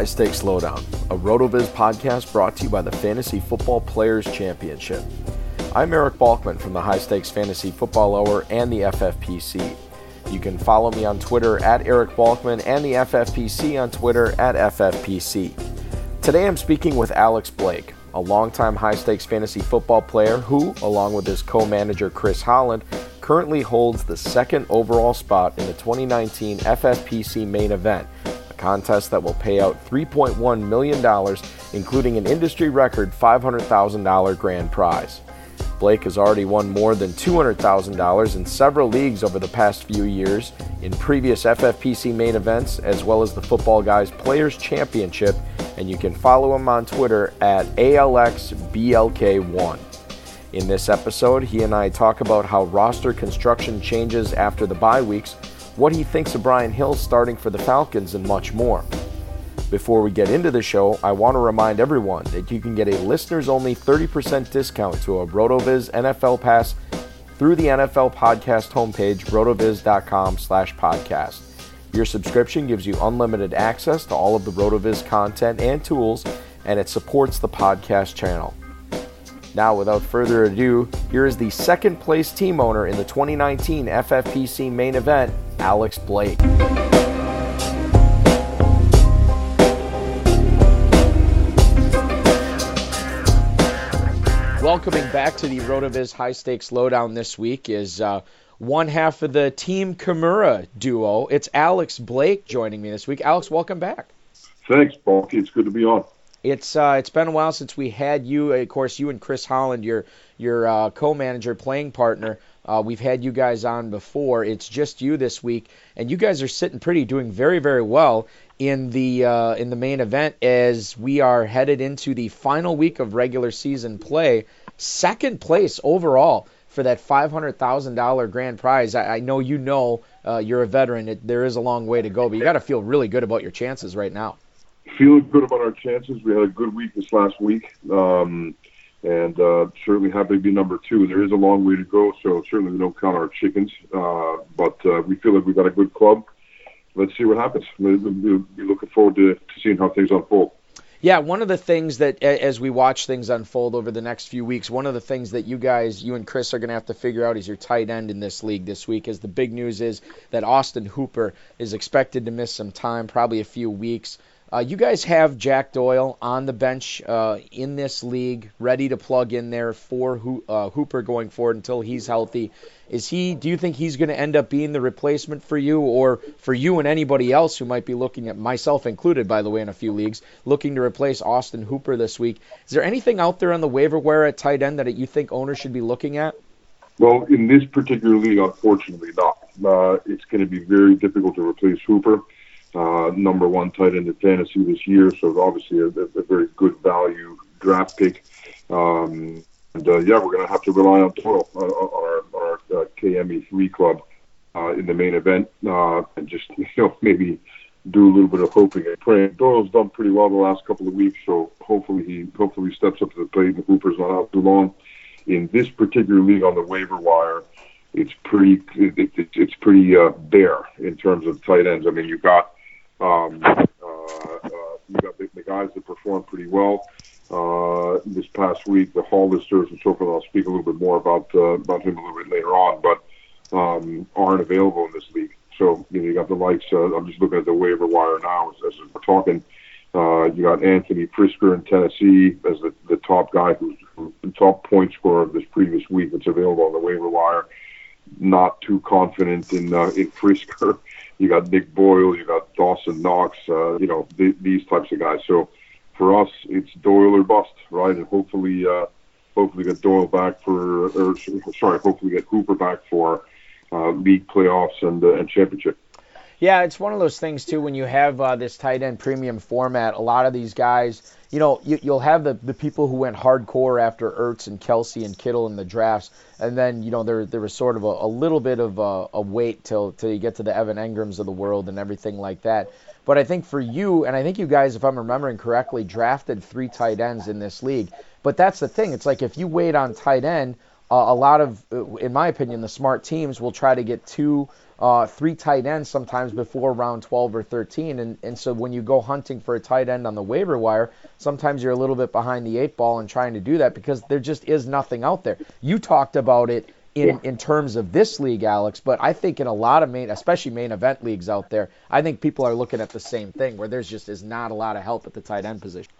High Stakes Lowdown, a RotoViz podcast brought to you by the Fantasy Football Players Championship. I'm Eric Balkman from the High Stakes Fantasy Football Hour and the FFPC. You can follow me on Twitter at Eric Balkman and the FFPC on Twitter at FFPC. Today I'm speaking with Alex Blake, a longtime high stakes fantasy football player who, along with his co manager Chris Holland, currently holds the second overall spot in the 2019 FFPC main event, contest that will pay out $3.1 million, including an industry record $500,000 grand prize. Blake has already won more than $200,000 in several leagues over the past few years in previous FFPC main events, as well as the Football Guys Players Championship, and you can follow him on Twitter at ALXBLK1. In this episode, he and I talk about how roster construction changes after the bye weeks, what he thinks of Brian Hill starting for the Falcons, and much more. Before we get into the show, I want to remind everyone that you can get a listeners only 30% discount to a RotoViz NFL Pass through the NFL Podcast homepage, rotoviz.com slash podcast. Your subscription gives you unlimited access to all of the RotoViz content and tools, and it supports the podcast channel. Now, without further ado, here is the second place team owner in the 2019 FFPC main event, Alex Blake. Welcoming back to the RotoViz High Stakes Lowdown this week is uh, one half of the Team Kimura duo. It's Alex Blake joining me this week. Alex, welcome back. Thanks, Balky. It's good to be on. It's uh, it's been a while since we had you. Of course, you and Chris Holland, your your uh, co-manager, playing partner. Uh, we've had you guys on before. It's just you this week, and you guys are sitting pretty, doing very very well in the uh, in the main event as we are headed into the final week of regular season play. Second place overall for that five hundred thousand dollar grand prize. I, I, know you know uh, you're a veteran. It, there is a long way to go, but you got to feel really good about your chances right now feeling good about our chances. We had a good week this last week, um, and uh, certainly happy to be number two. There is a long way to go, so certainly we don't count our chickens, uh, but uh, we feel like we've got a good club. Let's see what happens. We'll be looking forward to, to seeing how things unfold. Yeah, one of the things that as we watch things unfold over the next few weeks, one of the things that you guys, you and Chris, are going to have to figure out is your tight end in this league this week. As the big news is that Austin Hooper is expected to miss some time, probably a few weeks. Uh, you guys have Jack Doyle on the bench uh, in this league, ready to plug in there for Ho- uh, Hooper going forward until he's healthy. Is he? Do you think he's going to end up being the replacement for you, or for you and anybody else who might be looking at myself included, by the way, in a few leagues, looking to replace Austin Hooper this week? Is there anything out there on the waiver wire at tight end that you think owners should be looking at? Well, in this particular league, unfortunately, not. Uh, it's going to be very difficult to replace Hooper uh, number one tight end in fantasy this year. So obviously a, a very good value draft pick. Um, and uh, yeah, we're going to have to rely on Doyle, uh, our, our uh, KME3 club uh, in the main event, uh, and just you know maybe do a little bit of hoping and praying. Doyle's done pretty well the last couple of weeks, so hopefully he hopefully steps up to the plate and Hooper's not out too long. In this particular league on the waiver wire, it's pretty it, it, it's pretty uh, bare in terms of tight ends. I mean, you got um, uh, uh, you got the, the guys that performed pretty well uh, this past week, the Hollisters and so forth. I'll speak a little bit more about about him a little bit later on, but um, aren't available in this league. So you know, you got the likes. I'm just looking at the waiver wire now as, as we're talking. Uh, you got Anthony Firkser in Tennessee as the, the top guy who's the top point scorer of this previous week that's available on the waiver wire. Not too confident in uh, in Firkser. You got Nick Boyle, you got Dawson Knox, uh, you know th- these types of guys. So for us, it's Doyle or bust, right? And hopefully, uh, hopefully get Doyle back for, or sorry, hopefully get Hooper back for uh, league playoffs and uh, and championship. Yeah, it's one of those things too. When you have uh, this tight end premium format, a lot of these guys, you know, you, you'll have the, the people who went hardcore after Ertz and Kelce and Kittle in the drafts, and then you know there there was sort of a, a little bit of a, a wait till till you get to the Evan Engrams of the world and everything like that. But I think for you, and I think you guys, if I'm remembering correctly, drafted three tight ends in this league. But that's the thing. It's like if you wait on tight end, uh, a lot of, in my opinion, the smart teams will try to get two uh, three tight ends sometimes before round 12 or 13. And, and so when you go hunting for a tight end on the waiver wire, sometimes you're a little bit behind the eight ball and trying to do that because there just is nothing out there. You talked about it in, yeah. in terms of this league, Alex, but I think in a lot of main, especially main event leagues out there, I think people are looking at the same thing where there's just is not a lot of help at the tight end position.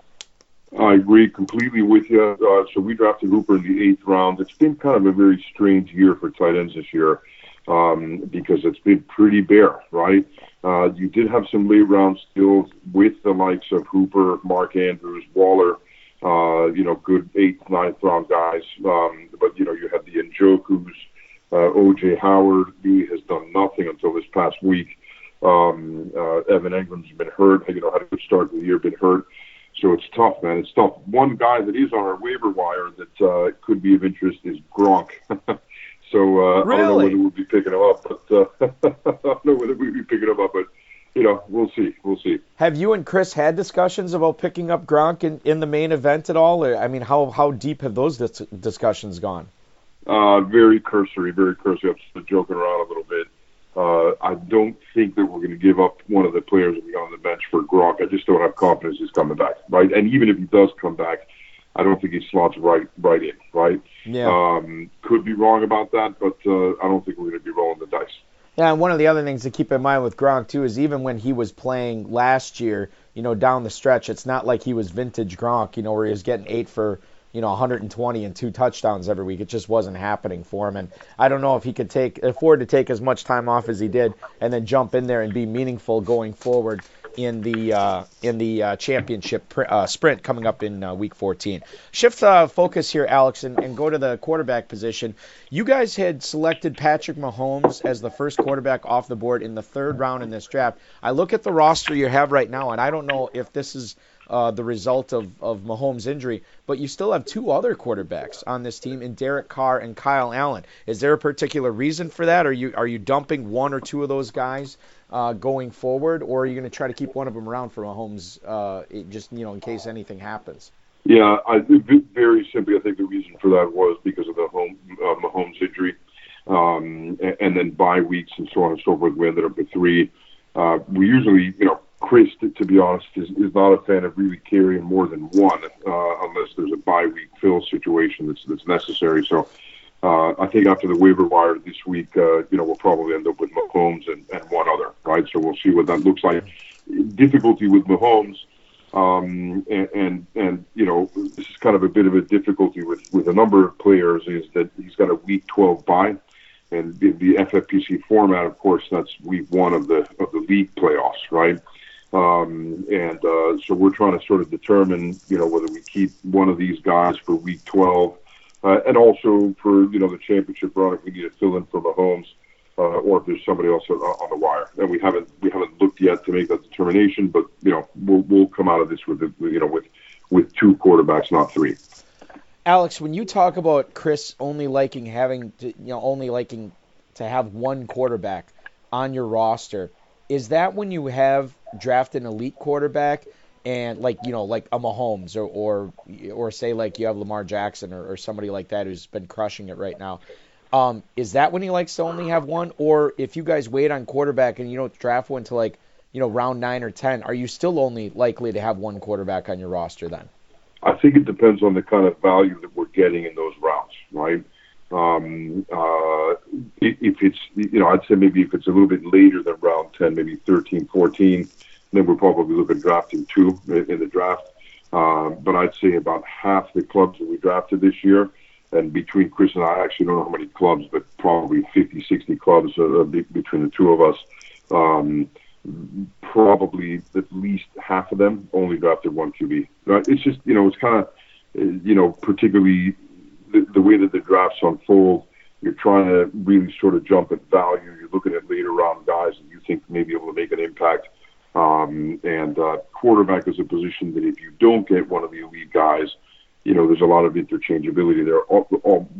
I agree completely with you. Uh, so we drafted Hooper in the eighth round. It's been kind of a very strange year for tight ends this year um, because it's been pretty bare, right? Uh, you did have some late round steals with the likes of Hooper, Mark Andrews, Waller, uh, you know, good eighth, ninth round guys. Um, but, you know, you had the Njokus, uh, OJ Howard. He has done nothing until this past week. Um, uh, Evan Engram's been hurt. You know, had a good start to the year, been hurt. So it's tough, man. It's tough. One guy that is on our waiver wire that uh, could be of interest is Gronk. So uh, really? I don't know whether we'll be picking him up, but uh, I don't know whether we'll be picking him up, but you know, we'll see. We'll see. Have you and Chris had discussions about picking up Gronk in, in the main event at all? Or, I mean, how how deep have those dis- discussions gone? Uh, very cursory, very cursory. I'm just joking around a little bit. Uh, I don't think that we're going to give up one of the players that we got on the bench for Gronk. I just don't have confidence he's coming back, right? And even if he does come back, I don't think he slots right right in, right? Yeah. Um, could be wrong about that, but uh, I don't think we're going to be rolling the dice. Yeah, and one of the other things to keep in mind with Gronk too is even when he was playing last year, you know, down the stretch, it's not like he was vintage Gronk, you know, where he was getting eight for you know 120 and two touchdowns every week. It just wasn't happening for him, and I don't know if he could take afford to take as much time off as he did and then jump in there and be meaningful going forward in the uh, in the uh, championship pr- uh, sprint coming up in uh, week 14. Shift uh, focus here, Alex, and, and, go to the quarterback position. You guys had selected Patrick Mahomes as the first quarterback off the board in the third round in this draft. I look at the roster you have right now, and I don't know if this is uh, the result of, of Mahomes' injury, but you still have two other quarterbacks on this team in Derek Carr and Kyle Allen. Is there a particular reason for that? Are you are you dumping one or two of those guys uh, going forward, or are you going to try to keep one of them around for Mahomes, uh, just you know, in case anything happens? Yeah, I, very simply, I think the reason for that was because of the home uh, Mahomes injury, um, and, and then bye weeks and so on and so forth. We ended up with three. Uh, we usually, you know, Chris, to, to be honest, is, is not a fan of really carrying more than one uh, unless there's a bye week fill situation that's that's necessary. So uh, I think after the waiver wire this week, uh, you know, we'll probably end up with Mahomes and, and one other, right? So we'll see what that looks like. difficulty with Mahomes, um, and, and and you know this is kind of a bit of a difficulty with with a number of players is that he's got a week 12 bye, and the, the FFPC format, of course, that's week one of the of the league playoffs, right? Um, and uh, so we're trying to sort of determine, you know, whether we keep one of these guys for week 12, uh, and also for you know the championship run if we need to fill in for Mahomes uh, or if there's somebody else on, the wire. And we haven't we haven't looked yet to make that determination, but you know we'll we'll come out of this with you know with with two quarterbacks, not three. Alex, when you talk about Chris only liking having to, you know only liking to have one quarterback on your roster, is that when you have draft an elite quarterback? and like you know like a Mahomes or or or say like you have Lamar Jackson or, or somebody like that who's been crushing it right now. Um, is that when he likes to only have one, or if you guys wait on quarterback and you don't draft one to like you know round nine or ten, are you still only likely to have one quarterback on your roster then? I think it depends on the kind of value that we're getting in those rounds, right? Um, uh, if it's you know I'd say maybe if it's a little bit later than round ten, maybe 13, 14, then we're probably looking at drafting two in the draft. Uh, but I'd say about half the clubs that we drafted this year and between Chris and I, I actually don't know how many clubs, but probably 50, 60 clubs uh, between the two of us. Um, probably at least half of them only drafted one QB. It's just you know it's kind of you know particularly the, the way that the drafts unfold. You're trying to really sort of jump at value. You're looking at later round guys that you think may be able to make an impact. Um, and uh, quarterback is a position that if you don't get one of the elite guys, you know, there's a lot of interchangeability there.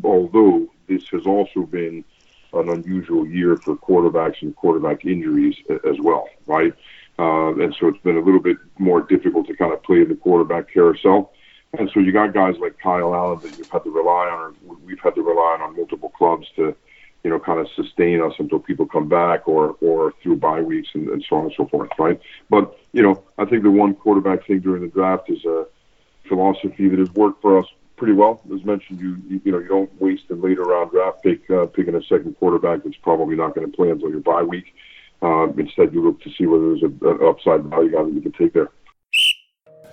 Although this has also been an unusual year for quarterbacks and quarterback injuries as well, right? Uh, and so it's been a little bit more difficult to kind of play the quarterback carousel. And so you got guys like Kyle Allen that you've had to rely on, or we've had to rely on multiple clubs to, you know, kind of sustain us until people come back, or or through bye weeks and, and so on and so forth, right? But you know, I think the one quarterback thing during the draft is a philosophy that has worked for us pretty well. As mentioned, you you, you know you don't waste a later round draft pick uh, picking a second quarterback that's probably not going to play until your bye week. Uh, instead, you look to see whether there's an upside value guy that you can take there.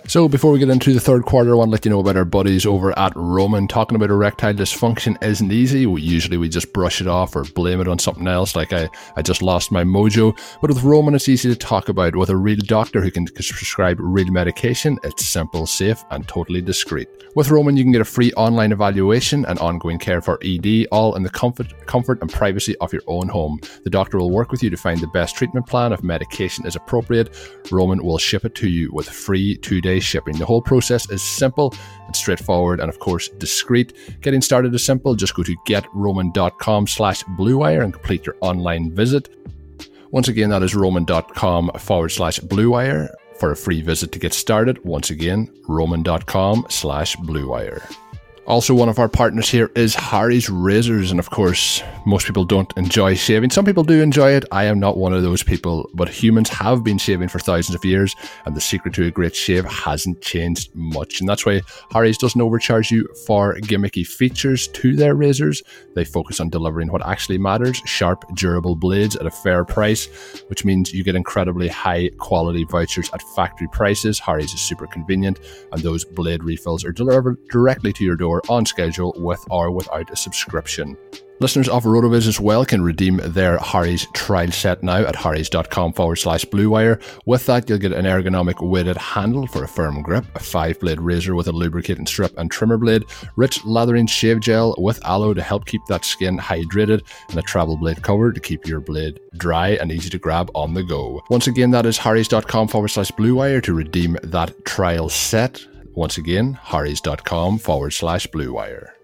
So, before we get into the third quarter, I want to let you know about our buddies over at Roman. Talking about erectile dysfunction isn't easy. We, usually, we just brush it off or blame it on something else, like I, I just lost my mojo. But with Roman, it's easy to talk about. With a real doctor who can prescribe real medication, it's simple, safe, and totally discreet. With Roman, you can get a free online evaluation and ongoing care for ED, all in the comfort, comfort and privacy of your own home. The doctor will work with you to find the best treatment plan. If medication is appropriate, Roman will ship it to you with free two day shipping. The whole process is simple and straightforward and of course discreet. Getting started is simple. Just go to getroman.com slash bluewire and complete your online visit. Once again, that is roman.com forward slash bluewire for a free visit to get started. Once again, roman.com slash bluewire. Also, one of our partners here is Harry's Razors, and of course, most people don't enjoy shaving. Some people do enjoy it. I am not one of those people, but humans have been shaving for thousands of years, and the secret to a great shave hasn't changed much. And that's why Harry's doesn't overcharge you for gimmicky features to their razors. They focus on delivering what actually matters sharp, durable blades at a fair price, which means you get incredibly high quality vouchers at factory prices. Harry's is super convenient, and those blade refills are delivered directly to your door on schedule with or without a subscription. Listeners of RotoViz as well can redeem their Harry's trial set now at harrys.com forward slash bluewire. With that, you'll get an ergonomic weighted handle for a firm grip, a five blade razor with a lubricating strip and trimmer blade, rich lathering shave gel with aloe to help keep that skin hydrated, and a travel blade cover to keep your blade dry and easy to grab on the go. Once again, that is harrys.com forward slash bluewire to redeem that trial set. Once again, harrys.com forward slash blue wire.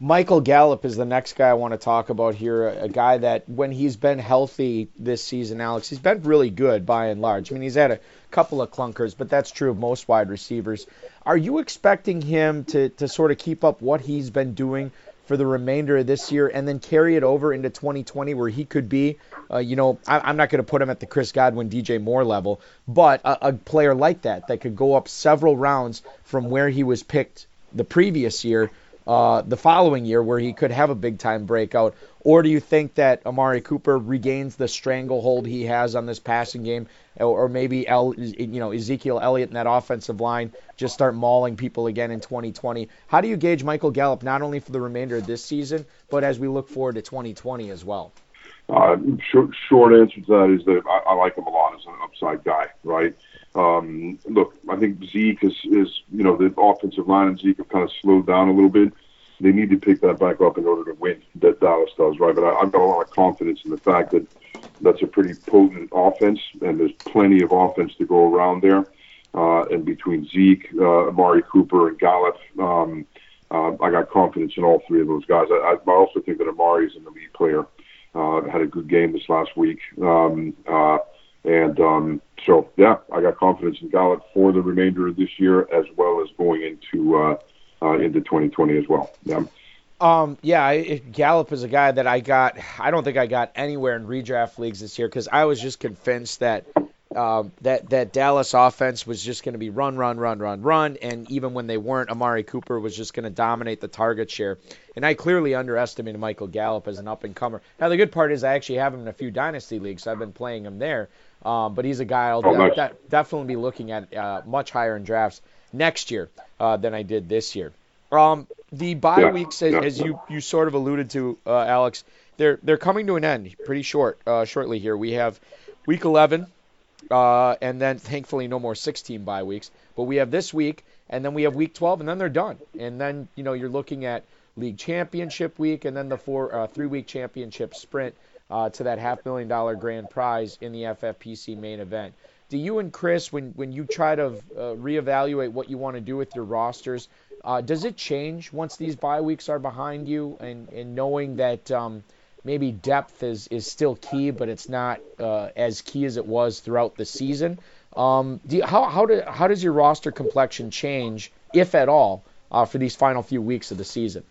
Michael Gallup is the next guy I want to talk about here. A guy that, when he's been healthy this season, Alex, he's been really good by and large. I mean, he's had a couple of clunkers, but that's true of most wide receivers. Are you expecting him to, to sort of keep up what he's been doing for the remainder of this year and then carry it over into 2020 where he could be, uh, you know, I, am not going to put him at the Chris Godwin, DJ Moore level, but a, a player like that that could go up several rounds from where he was picked the previous year uh, the following year where he could have a big time breakout? Or do you think that Amari Cooper regains the stranglehold he has on this passing game, or, maybe El, you know Ezekiel Elliott and that offensive line just start mauling people again in 2020? How do you gauge Michael Gallup not only for the remainder of this season, but as we look forward to 2020 as well? Uh, short, short answer to that is that I, I like him a lot as an upside guy, right? Um, look, I think Zeke is, is, you know, the offensive line and Zeke have kind of slowed down a little bit. They need to pick that back up in order to win. That Dallas does, right? But I, I've got a lot of confidence in the fact that that's a pretty potent offense, and there's plenty of offense to go around there. Uh, and between Zeke, uh, Amari Cooper, and Gallup, um, uh, I got confidence in all three of those guys. I, I also think that Amari is an elite player. Uh, had a good game this last week. Um, uh, and um, so, yeah, I got confidence in Gallup for the remainder of this year as well as going into uh, uh, into 2020 as well. Yeah. Um, yeah, I, Gallup is a guy that I got. I don't think I got anywhere in redraft leagues this year because I was just convinced that um, that that Dallas offense was just going to be run, run, run, run, run, and even when they weren't, Amari Cooper was just going to dominate the target share. And I clearly underestimated Michael Gallup as an up and comer. Now the good part is I actually have him in a few dynasty leagues, so I've been playing him there. Um, but he's a guy I'll oh, nice. de- definitely be looking at uh, much higher in drafts next year uh, than I did this year. Um, the bye yeah. weeks, as, yeah. as, you you sort of alluded to, uh, Alex, they're they're coming to an end pretty short uh, shortly here. We have week 11 uh, and then thankfully no more 16 bye weeks. But we have this week, and then we have week 12, and then they're done. And then you know you're looking at league championship week, and then the four uh, three week championship sprint uh, to that half million dollar grand prize in the FFPC main event. Do you and Chris, when when you try to uh, reevaluate what you want to do with your rosters, uh, does it change once these bye weeks are behind you, and and knowing that um, maybe depth is, is still key, but it's not uh, as key as it was throughout the season. Um, do you, how, how, do, how does your roster complexion change, if at all, uh, for these final few weeks of the season?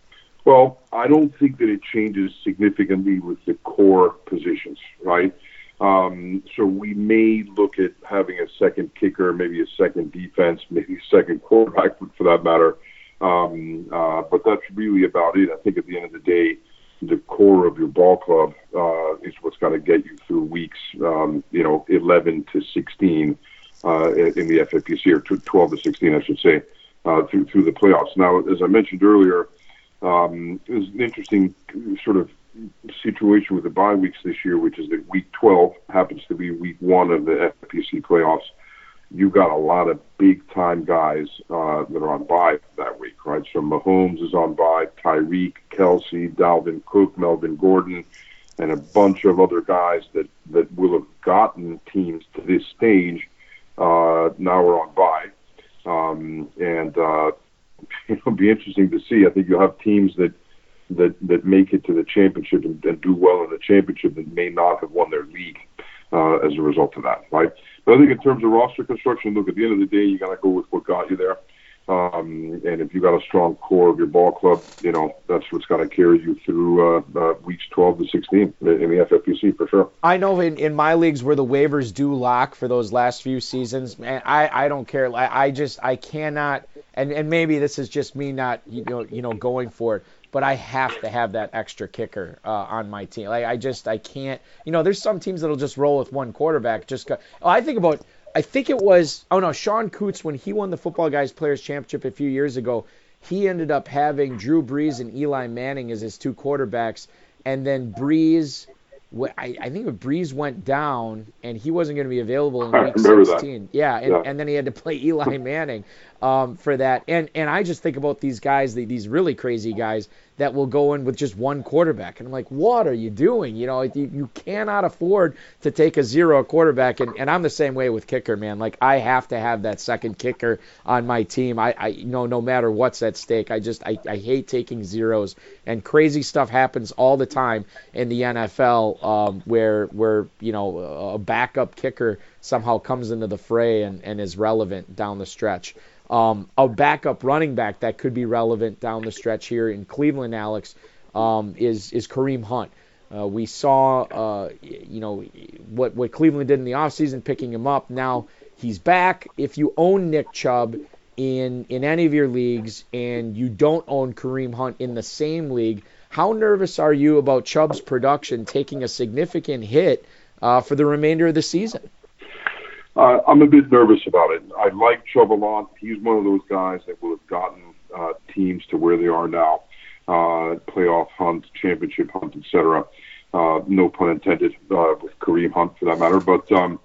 Well, I don't think that it changes significantly with the core positions, right? Um, so we may look at having a second kicker, maybe a second defense, maybe a second quarterback for that matter. Um, uh, but that's really about it. I think at the end of the day, the core of your ball club uh, is what's going to get you through weeks, um, you know, 11 to 16 uh, in the FFPC, or 12 to 16, I should say, uh, through through the playoffs. Now, as I mentioned earlier, um, there's an interesting sort of situation with the bye weeks this year, which is that week 12 happens to be week one of the FFPC playoffs you got a lot of big time guys uh, that are on bye that week, right? So Mahomes is on bye, Tyreek, Kelce, Dalvin Cook, Melvin Gordon, and a bunch of other guys that that will have gotten teams to this stage uh, now are on bye, um, and uh, it'll be interesting to see. I think you'll have teams that that that make it to the championship and, and do well in the championship that may not have won their league uh, as a result of that, right? But I think in terms of roster construction, look, at the end of the day, you got to go with what got you there. Um, and if you got a strong core of your ball club, you know that's what's going to carry you through uh, uh, weeks 12 to 16 in the FFPC for sure. I know in, in my leagues where the waivers do lock for those last few seasons, man, I, I don't care. I, I just I cannot, and, and maybe this is just me not you know you know going for it but I have to have that extra kicker uh, on my team. Like I just I can't. You know, there's some teams that'll just roll with one quarterback. Just go, oh, I think about. I think it was oh no Sean Coots when he won the Football Guys Players Championship a few years ago. He ended up having Drew Brees and Eli Manning as his two quarterbacks, and then Brees. I, I think Brees went down and he wasn't going to be available in week 16. Yeah and, yeah, and then he had to play Eli Manning um, for that. And and I just think about these guys, these really crazy guys that will go in with just one quarterback. And I'm like, what are you doing? You know, you, you cannot afford to take a zero quarterback. And, and I'm the same way with kicker, man. Like, I have to have that second kicker on my team. I, I you know, no matter what's at stake, I just, I, I hate taking zeros. And crazy stuff happens all the time in the NFL um, where, where, you know, a backup kicker somehow comes into the fray and, and is relevant down the stretch um, a backup running back that could be relevant down the stretch here in Cleveland, Alex, um, is is Kareem Hunt. Uh, we saw, uh, you know, what what Cleveland did in the offseason, picking him up. Now he's back. If you own Nick Chubb, in in any of your leagues and you don't own Kareem Hunt in the same league, how nervous are you about Chubb's production taking a significant hit uh, for the remainder of the season? Uh, I'm a bit nervous about it. I like Chubb a lot. He's one of those guys that will have gotten uh, teams to where they are now, uh, playoff hunt, championship hunt, etc. Uh, no pun intended uh, with Kareem Hunt for that matter. But um,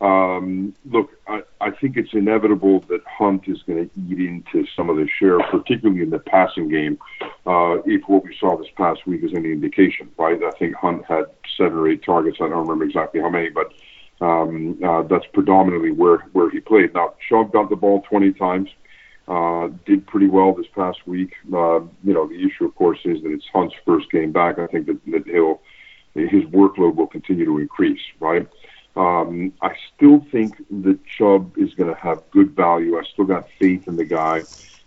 um, look, I, I think it's inevitable that Hunt is going to eat into some of the share, particularly in the passing game. Uh, if what we saw this past week is any indication, right? I think Hunt had seven or eight targets. I don't remember exactly how many, but um, uh, that's predominantly where where he played. Now, Chubb got the ball 20 times. Uh, did pretty well this past week. Uh, you know, the issue, of course, is that it's Hunt's first game back. I think that, that he'll his workload will continue to increase, right? Um, I still think that Chubb is going to have good value. I still got faith in the guy.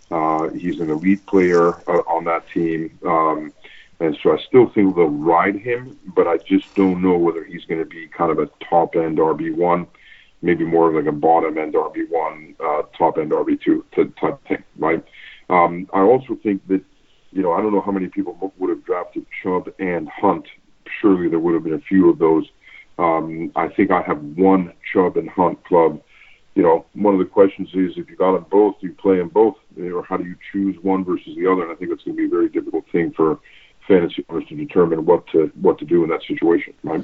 Uh, he's an elite player uh, on that team. Um, and so I still think they'll ride him, but I just don't know whether he's going to be kind of a top end RB1, maybe more of like a bottom end RB1, uh, top end RB2 type thing, right? Um, I also think that, you know, I don't know how many people would have drafted Chubb and Hunt. Surely there would have been a few of those um, I think I have one Chubb and Hunt club. You know, one of the questions is if you got them both, do you play them both, or how do you choose one versus the other? And I think it's going to be a very difficult thing for fantasy owners to determine what to what to do in that situation, right?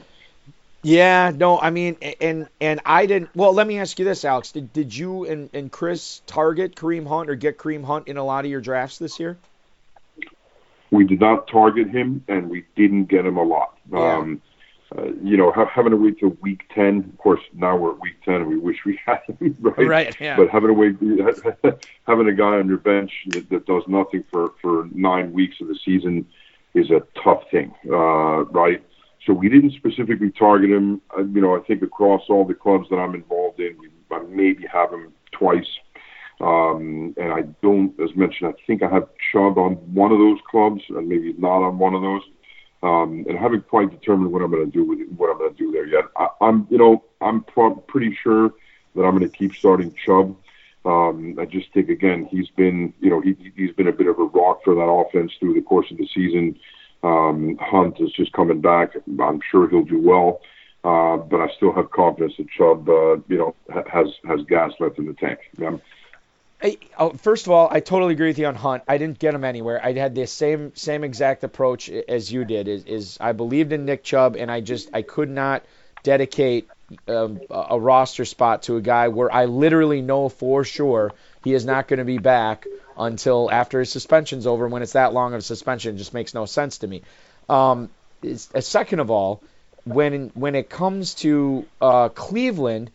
Yeah, no, I mean, and and I didn't. Well, let me ask you this, Alex: Did did you and and Chris target Kareem Hunt or get Kareem Hunt in a lot of your drafts this year? We did not target him, and we didn't get him a lot. Yeah. Um, uh, you know, ha- having to wait till week 10, of course, now we're at week 10 and we wish we had him, right? Right, yeah. But having to wait, having a guy on your bench that, that does nothing for, for nine weeks of the season is a tough thing, uh, right? So we didn't specifically target him. Uh, you know, I think across all the clubs that I'm involved in, we I maybe have him twice. Um, and I don't, as mentioned, I think I have Chubb on one of those clubs and maybe not on one of those um, and haven't quite determined what I'm going to do with what I'm going to do there yet. I, I'm, you know, I'm pro- pretty sure that I'm going to keep starting Chubb. Um, I just think again he's been, you know, he, he's been a bit of a rock for that offense through the course of the season. Um, Hunt is just coming back. I'm sure he'll do well, uh, but I still have confidence that Chubb, uh, you know, has has gas left in the tank. I, oh, first of all, I totally agree with you on Hunt. I didn't get him anywhere. I had the same same exact approach as you did. Is, is I believed in Nick Chubb, and I just I could not dedicate um, a roster spot to a guy where I literally know for sure he is not going to be back until after his suspension's over. And When it's that long of a suspension, it just makes no sense to me. Um, second of all, when when it comes to uh, Cleveland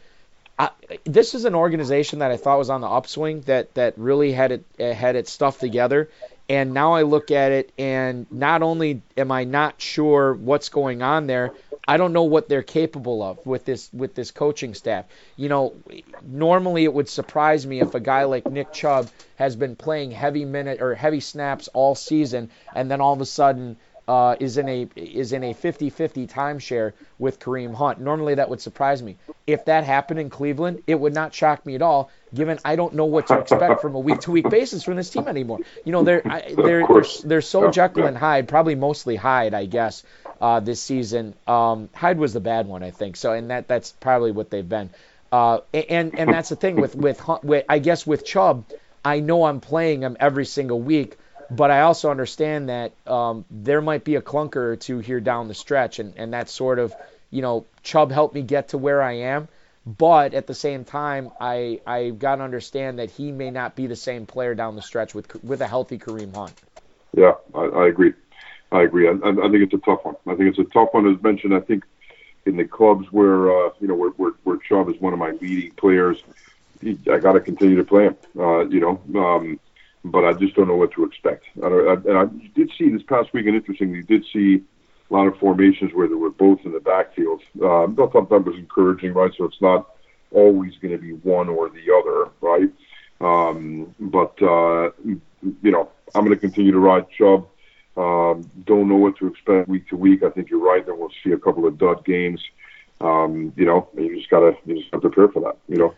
I, this is an organization that I thought was on the upswing that that really had it had its stuff together, and now I look at it and not only am I not sure what's going on there, I don't know what they're capable of with this with this coaching staff. You know, normally it would surprise me if a guy like Nick Chubb has been playing heavy minute or heavy snaps all season, and then all of a sudden uh, is in a is in a 50-50 timeshare with Kareem Hunt. Normally that would surprise me. If that happened in Cleveland, it would not shock me at all, given I don't know what to expect from a week to week basis from this team anymore. You know, they're I, they're, they're they're so Jekyll and Hyde, probably mostly Hyde, I guess, uh, this season. Um, Hyde was the bad one, I think. So, and that that's probably what they've been. Uh, and and that's the thing with with, with I guess with Chubb, I know I'm playing him every single week but I also understand that um, there might be a clunker or two here down the stretch, and, and that's sort of, you know, Chubb helped me get to where I am. But at the same time, I I got to understand that he may not be the same player down the stretch with with a healthy Kareem Hunt. Yeah, I, I agree. I agree. I, I think it's a tough one. I think it's a tough one. As mentioned, I think in the clubs where uh, you know where, where where Chubb is one of my leading players, I got to continue to play him. Uh, you know, um, but I just don't know what to expect. I don't, and I did see this past weekend, interestingly, you did see a lot of formations where they were both in the backfield. Uh, I thought that was encouraging, right? So it's not always going to be one or the other, right? Um, but, uh, you know, I'm going to continue to ride Chubb. Um, don't know what to expect week to week. I think you're right. Then we'll see a couple of dud games. Um, you know, you just gotta you just to prepare for that. You know.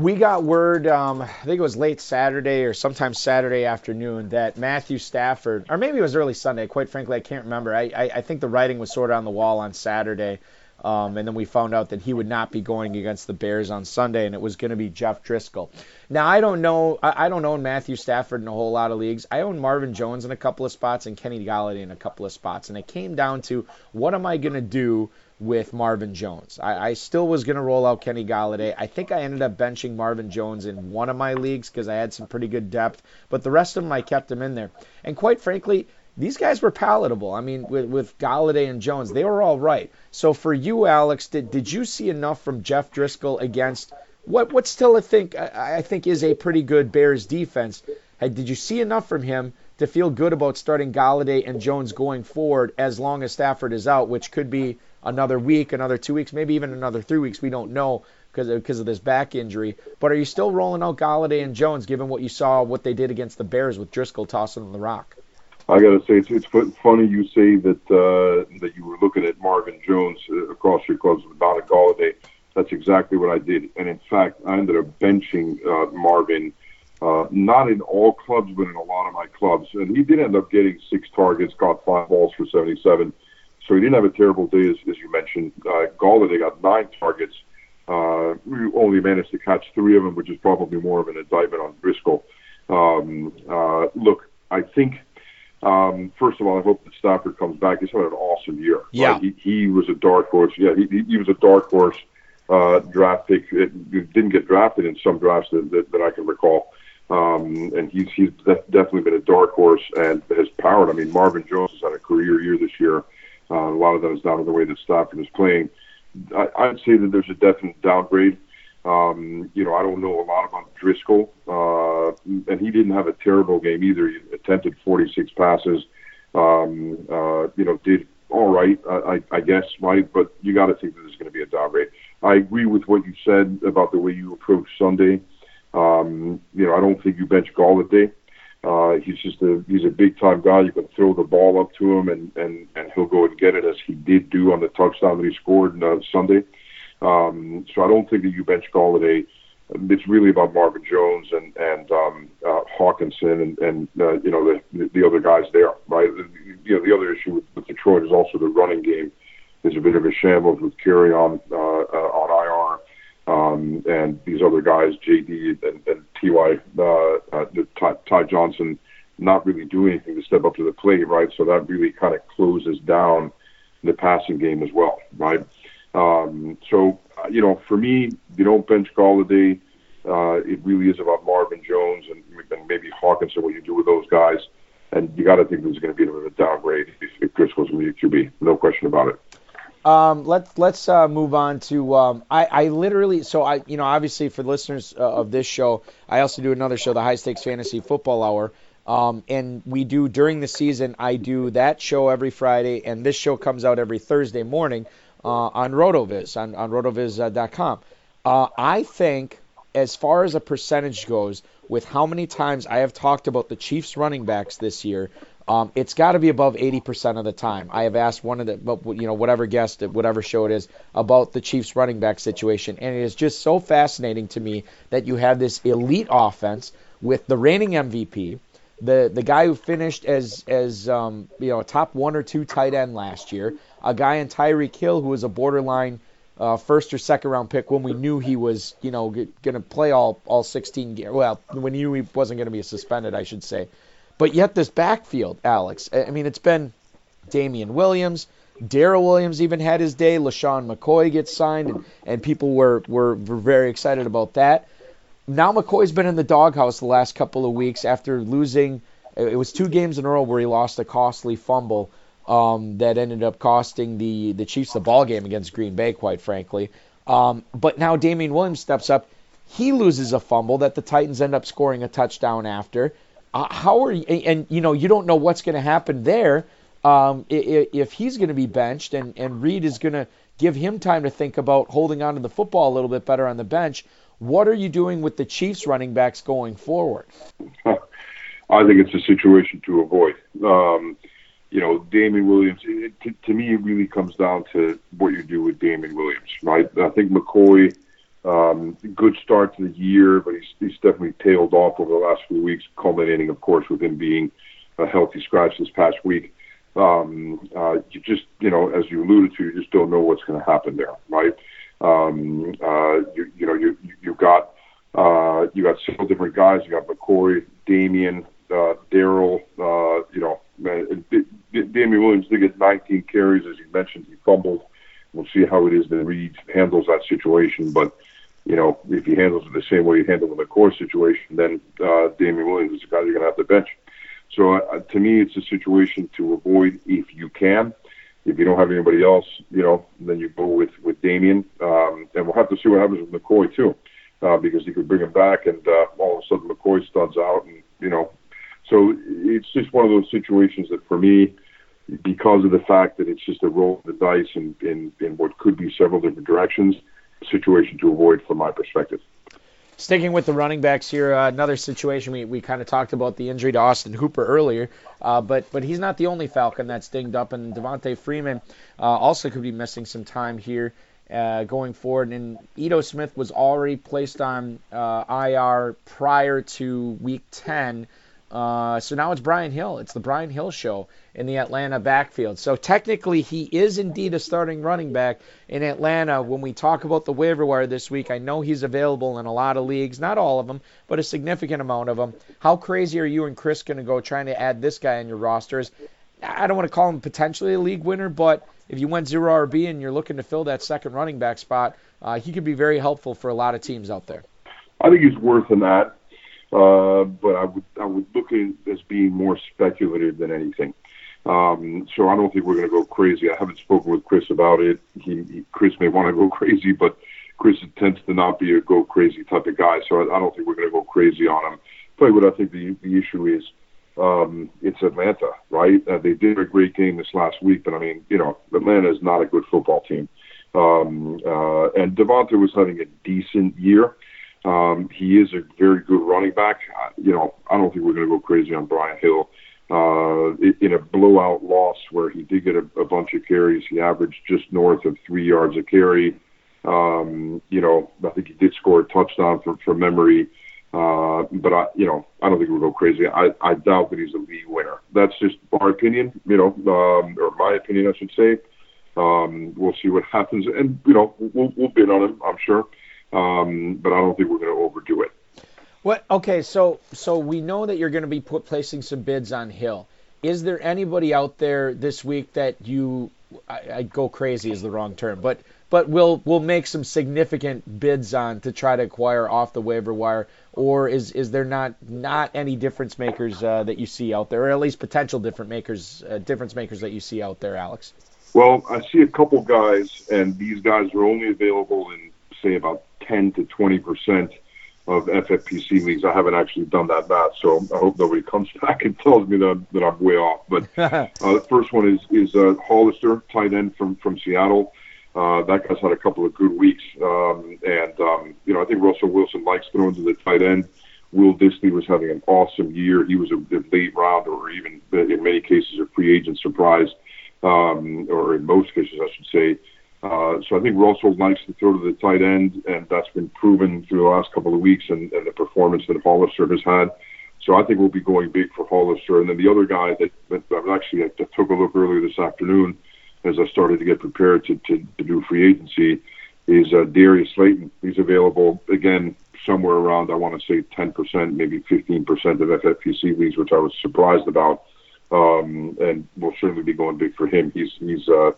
We got word, um, I think it was late Saturday or sometime Saturday afternoon, that Matthew Stafford, or maybe it was early Sunday. Quite frankly, I can't remember. I, I, I think the writing was sort of on the wall on Saturday, um, and then we found out that he would not be going against the Bears on Sunday, and it was going to be Jeff Driskel. Now I don't know. I, I don't own Matthew Stafford in a whole lot of leagues. I own Marvin Jones in a couple of spots and Kenny Golladay in a couple of spots, and it came down to what am I going to do with Marvin Jones. I, I still was going to roll out Kenny Golladay. I think I ended up benching Marvin Jones in one of my leagues because I had some pretty good depth, but the rest of them I kept him in there. And quite frankly, these guys were palatable. I mean, with, with Golladay and Jones, they were all right. So for you, Alex, did did you see enough from Jeff Driskel against what what still I think I, I think is a pretty good Bears defense? Did you see enough from him to feel good about starting Golladay and Jones going forward as long as Stafford is out, which could be another week, another two weeks, maybe even another three weeks. We don't know because of, because of this back injury. But are you still rolling out Golladay and Jones, given what you saw, what they did against the Bears with Driskel tossing them the rock? I got to say, it's, it's funny you say that uh, that you were looking at Marvin Jones uh, across your clubs with Donna Golladay. That's exactly what I did, and in fact, I ended up benching uh, Marvin. Uh, not in all clubs, but in a lot of my clubs. And he did end up getting six targets, caught five balls for 77. So he didn't have a terrible day, as, as you mentioned. Uh, Golladay got nine targets. Uh, we only managed to catch three of them, which is probably more of an indictment on Driskel. Um, uh, look, I think, um, first of all, I hope that Stafford comes back. He's had an awesome year. Yeah. Right? He, he was a dark horse. Yeah, he, he was a dark horse uh, draft pick. It, didn't get drafted in some drafts that, that, that I can recall. Um, and he's he's definitely been a dark horse and has powered. I mean, Marvin Jones has had a career year this year. Uh, a lot of that is down to the way that Stafford is playing. I, I'd say that there's a definite downgrade. Um, you know, I don't know a lot about Driskel, uh, and he didn't have a terrible game either. He attempted 46 passes. Um, uh, you know, did all right, I, I, I guess, right? But you got to think that there's going to be a downgrade. I agree with what you said about the way you approach Sunday. Um, you know, I don't think you bench Golladay. Uh, he's just a he's a big time guy. You can throw the ball up to him, and and and he'll go and get it as he did do on the touchdown that he scored on uh, Sunday. Um, so I don't think that you bench Golladay. It's really about Marvin Jones and and um, uh, Hockenson and and uh, you know the the other guys there, right? You know the other issue with, with Detroit is also the running game. There's a bit of a shambles with Kerryon uh, uh, on um, and these other guys, JD and, and Ty, uh, uh, Ty, Ty Johnson, not really do anything to step up to the plate, right? So that really kind of closes down the passing game as well, right? Um, so, uh, you know, for me, you don't bench Golladay. Uh, it really is about Marvin Jones and, and maybe Hockenson, what you do with those guys. And you got to think there's going to be a bit of a downgrade if, if Chris goes to be QB. No question about it. Um, let's let's uh, move on to um, I, I literally so I you know obviously for listeners uh, of this show I also do another show the High Stakes Fantasy Football Hour um, and we do during the season I do that show every Friday and this show comes out every Thursday morning uh, on Rotoviz on on rotoviz.com. Uh, I think as far as a percentage goes with how many times I have talked about the Chiefs running backs this year um, it's got to be above 80% of the time. I have asked one of the, you know, whatever guest at whatever show it is about the Chiefs running back situation, and it is just so fascinating to me that you have this elite offense with the reigning MVP, the the guy who finished as as um, you know a top one or two tight end last year, a guy in Tyreek Hill who was a borderline uh, first or second round pick when we knew he was you know going to play all all 16 games. Well, when you knew he wasn't going to be suspended, I should say. But yet this backfield, Alex, I mean, it's been Damien Williams, Darrel Williams even had his day. LeSean McCoy gets signed, and, and people were, were, were very excited about that. Now McCoy's been in the doghouse the last couple of weeks after losing. It was two games in a row where he lost a costly fumble um, that ended up costing the the Chiefs the ball game against Green Bay, quite frankly. Um, but now Damien Williams steps up. He loses a fumble that the Titans end up scoring a touchdown after. Uh, how are you? And you know, you don't know what's going to happen there. Um, if if he's going to be benched, and and Reid is going to give him time to think about holding on to the football a little bit better on the bench. What are you doing with the Chiefs running backs going forward? I think it's a situation to avoid. Um, you know, Damien Williams. It, to, to me, it really comes down to what you do with Damien Williams, right? I think McCoy Um, good start to the year, but he's, he's definitely tailed off over the last few weeks, culminating, of course, with him being a healthy scratch this past week. Um, uh, you just, you know, as you alluded to, you just don't know what's going to happen there, right? Um, uh, you, you know, you you got uh, you got several different guys. You got McCoy, Damien, uh, Darrel. Uh, you know, D- D- Damien Williams did get 19 carries, as you mentioned. He fumbled. We'll see how it is that Reid handles that situation, but you know, if he handles it the same way he handled the McCoy situation, then uh, Damien Williams is the guy you're going to have to bench. So uh, to me, it's a situation to avoid if you can. If you don't have anybody else, you know, then you go with with Damien, um, and we'll have to see what happens with McCoy too, uh, because he could bring him back, and uh, all of a sudden McCoy studs out, and you know, so it's just one of those situations that for me, because of the fact that it's just a roll of the dice in in, in what could be several different directions, situation to avoid from my perspective. Sticking with the running backs here, uh, another situation we, we kind of talked about the injury to Austin Hooper earlier, uh, but but he's not the only Falcon that's dinged up, and Devonta Freeman uh, also could be missing some time here uh, going forward. And Ito Smith was already placed on uh, IR prior to Week 10. Uh, so now it's Brian Hill. It's the Brian Hill show in the Atlanta backfield. So technically, he is indeed a starting running back in Atlanta. When we talk about the waiver wire this week, I know he's available in a lot of leagues, not all of them, but a significant amount of them. How crazy are you and Chris going to go trying to add this guy on your rosters? I don't want to call him potentially a league winner, but if you went zero RB and you're looking to fill that second running back spot, uh, he could be very helpful for a lot of teams out there. I think he's worth that. Uh, but I would I would look at it as being more speculative than anything. Um, so I don't think we're going to go crazy. I haven't spoken with Chris about it. He, he Chris may want to go crazy, but Chris tends to not be a go crazy type of guy. So I, I don't think we're going to go crazy on him. But what I think the the issue is, um, it's Atlanta, right? Uh, they did a great game this last week, but I mean, you know, Atlanta is not a good football team. Um, uh, and Devonta was having a decent year. Um, he is a very good running back. You know, I don't think we're going to go crazy on Brian Hill. Uh, in a blowout loss where he did get a, a bunch of carries, he averaged just north of three yards a carry. Um, you know, I think he did score a touchdown from, from memory. Uh, but I, you know, I don't think we'll go crazy. I, I doubt that he's a league winner. That's just our opinion, you know, um, or my opinion, I should say. Um, we'll see what happens, and you know, we'll, we'll bid on him, I'm sure um, but I don't think we're going to overdo it. What? Okay, so so we know that you're going to be put, placing some bids on Hill. Is there anybody out there this week that you I, I go crazy is the wrong term, but but we'll we'll make some significant bids on to try to acquire off the waiver wire, or is is there not not any difference makers uh, that you see out there, or at least potential different makers uh, difference makers that you see out there, Alex? Well, I see a couple guys, and these guys are only available in say about 10 to 20 percent of FFPC leagues. I haven't actually done that math, so I hope nobody comes back and tells me that, that I'm way off. But uh, the first one is is uh, Hollister, tight end from from Seattle. Uh, that guy's had a couple of good weeks, um, and um, you know I think Russell Wilson likes throwing to the tight end. Will Dissly was having an awesome year. He was a, a late round, or even in many cases a free agent surprise, um, or in most cases I should say. Uh, so I think Russell likes to throw to the tight end, and that's been proven through the last couple of weeks and, and the performance that Hollister has had. So I think we'll be going big for Hollister. And then the other guy that, I've actually I took a look earlier this afternoon as I started to get prepared to, to, to do free agency is uh, Darius Slayton. He's available again somewhere around I want to say 10%, maybe 15% of FFPC leagues, which I was surprised about. Um, and we'll certainly be going big for him. He's he's uh,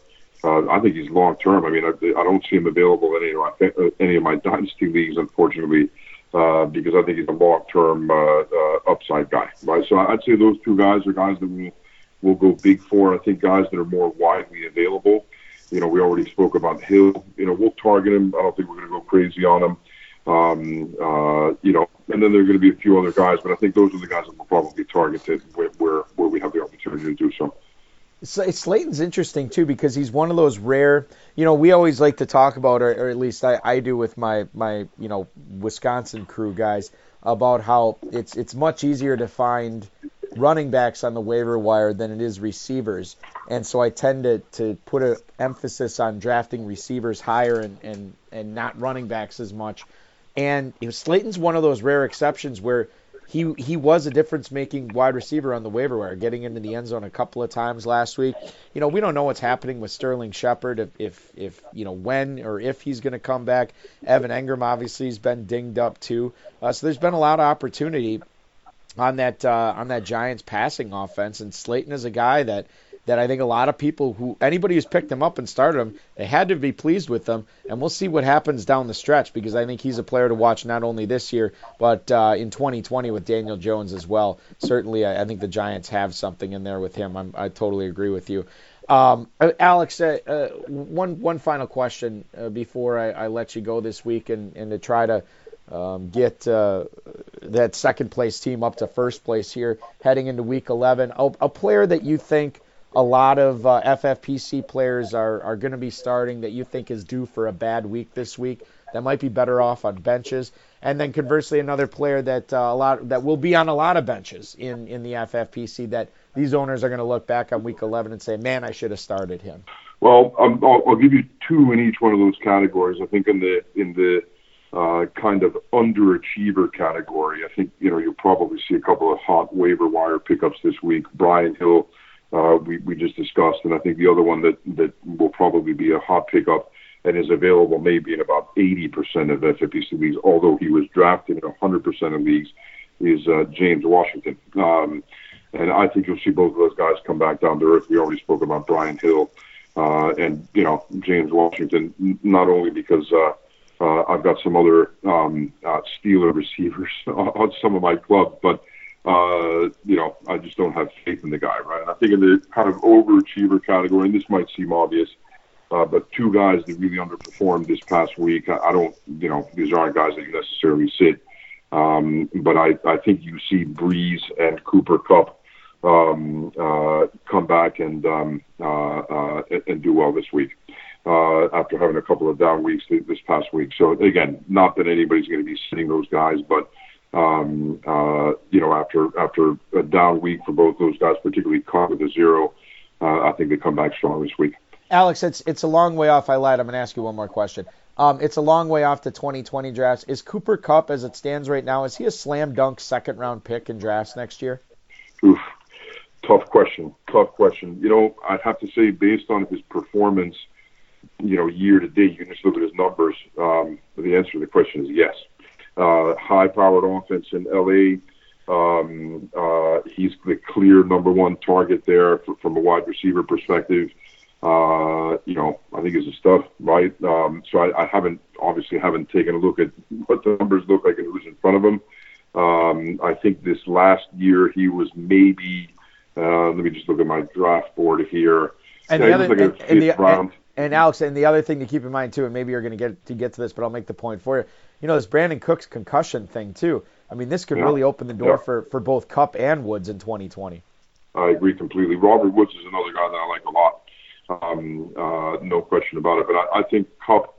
uh, I think he's long term. I mean, I, I don't see him available in any of my any of my dynasty leagues, unfortunately, uh, because I think he's a long term uh, uh, upside guy. Right. So I'd say those two guys are guys that we will go big for. I think guys that are more widely available. You know, we already spoke about Hill. You know, we'll target him. I don't think we're going to go crazy on him. Um, uh, you know, and then there are going to be a few other guys, but I think those are the guys that will probably target where, where where we have the opportunity to do so. Slayton's interesting too because he's one of those rare. You know, we always like to talk about, or, or at least I, I do with my my you know Wisconsin crew guys about how it's it's much easier to find running backs on the waiver wire than it is receivers, and so I tend to to put an emphasis on drafting receivers higher and and and not running backs as much. And you know, Slayton's one of those rare exceptions where he he was a difference making wide receiver on the waiver wire, getting into the end zone a couple of times last week. You know, we don't know what's happening with Sterling Shepard if if, if you know when or if he's going to come back. Evan Engram obviously has been dinged up too, uh, so there's been a lot of opportunity on that uh, on that Giants passing offense, and Slayton is a guy that that I think a lot of people who anybody who's picked him up and started him, they had to be pleased with them. And we'll see what happens down the stretch because I think he's a player to watch not only this year but uh, in 2020 with Daniel Jones as well. Certainly, I, I think the Giants have something in there with him. I'm, I totally agree with you. Um, uh, Alex, uh, uh, one one final question uh, before I, I, let you go this week, and, and to try to um, get uh, that second place team up to first place here heading into Week 11. A, a player that you think a lot of uh, FFPC players are, are going to be starting that you think is due for a bad week this week that might be better off on benches, and then conversely another player that uh, a lot that will be on a lot of benches in in the FFPC that these owners are going to look back on week 11 and say, man, I should have started him. Well, um, I'll, I'll give you two in each one of those categories. I think in the in the uh, kind of underachiever category, I think you know you'll probably see a couple of hot waiver wire pickups this week. Brian Hill uh, we, we just discussed. And I think the other one that, that will probably be a hot pickup and is available maybe in about 80% of FFPC leagues, although he was drafted in 100% of leagues, is uh, James Washington. Um, and I think you'll see both of those guys come back down to earth. We already spoke about Brian Hill uh, and, you know, James Washington, not only because uh, uh, I've got some other um, uh, Steeler receivers on some of my clubs, but uh, you know, I just don't have faith in the guy, right? I think in the kind of overachiever category, and this might seem obvious, uh, but two guys that really underperformed this past week, I, I don't, you know, these aren't guys that you necessarily sit. Um, but I, I think you see Brees and Cooper Kupp um, uh, come back and um, uh, uh, and do well this week uh, after having a couple of down weeks this past week. So again, not that anybody's going to be sitting those guys, but um, uh, you know, after after a down week for both those guys, particularly caught with a zero, uh, I think they come back strong this week. Alex, it's it's a long way off. I lied. I'm going to ask you one more question. Um, it's a long way off the 2020 drafts. Is Cooper Kupp, as it stands right now, is he a slam dunk second round pick in drafts next year? Oof, tough question. Tough question. You know, I'd have to say based on his performance, you know, year to date, you can just look at his numbers. Um, the answer to the question is yes uh, high-powered offense in LA. Um, uh, he's the clear number one target there for, from a wide receiver perspective. Uh, you know, I think is a stuff, right? Um, so I, I haven't obviously haven't taken a look at what the numbers look like and who's in front of him. Um, I think this last year he was maybe. Uh, let me just look at my draft board here. And yeah, the other, like and, and, the, and, and Alex, and the other thing to keep in mind too, and maybe you're going to get to get to this, but I'll make the point for you you know, this Brandin Cooks concussion thing too. I mean, this could yeah. really open the door yeah. for, for both Kupp and Woods in 2020. I agree completely. Robert Woods is another guy that I like a lot. Um, uh, no question about it. But I, I think Kupp,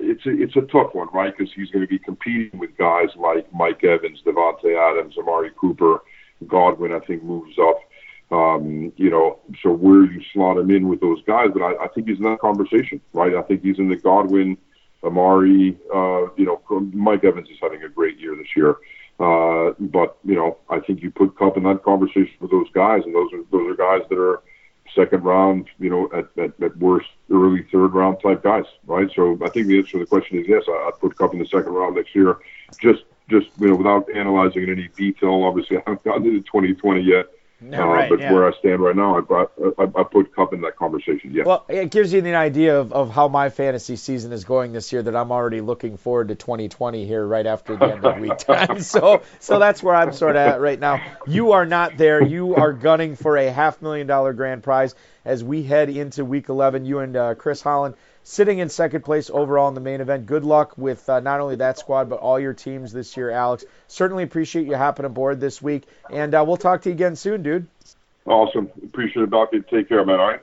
it's a, it's a tough one, right? Because he's going to be competing with guys like Mike Evans, Davante Adams, Amari Cooper, Godwin. I think moves up. Um, you know, so where you slot him in with those guys, but I, I think he's in that conversation, right? I think he's in the Godwin, Amari, uh, you know, Mike Evans is having a great year this year. Uh, but you know, I think you put Kupp in that conversation with those guys, and those are those are guys that are second round, you know, at, at, at worst early third round type guys, right? So I think the answer to the question is yes. I'd put Kupp in the second round next year. Just just you know, without analyzing in any detail. Obviously, I haven't gotten into 2020 yet. No, uh, right, but yeah. where I stand right now, I, I, I put Kupp in that conversation. Yeah. Well, it gives you an idea of, of how my fantasy season is going this year. That I'm already looking forward to 2020 here right after the end of week time. So so that's where I'm sort of at right now. You are not there. You are gunning for a half million dollar grand prize as we head into week 11. You and uh, Chris Holland sitting in second place overall in the main event. Good luck with uh, not only that squad, but all your teams this year, Alex. Certainly appreciate you hopping aboard this week. And uh, we'll talk to you again soon, dude. Awesome. Appreciate it, Doc. Take care, man. All right.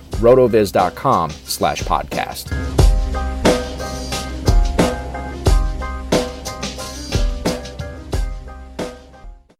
rotoviz.com slash podcast.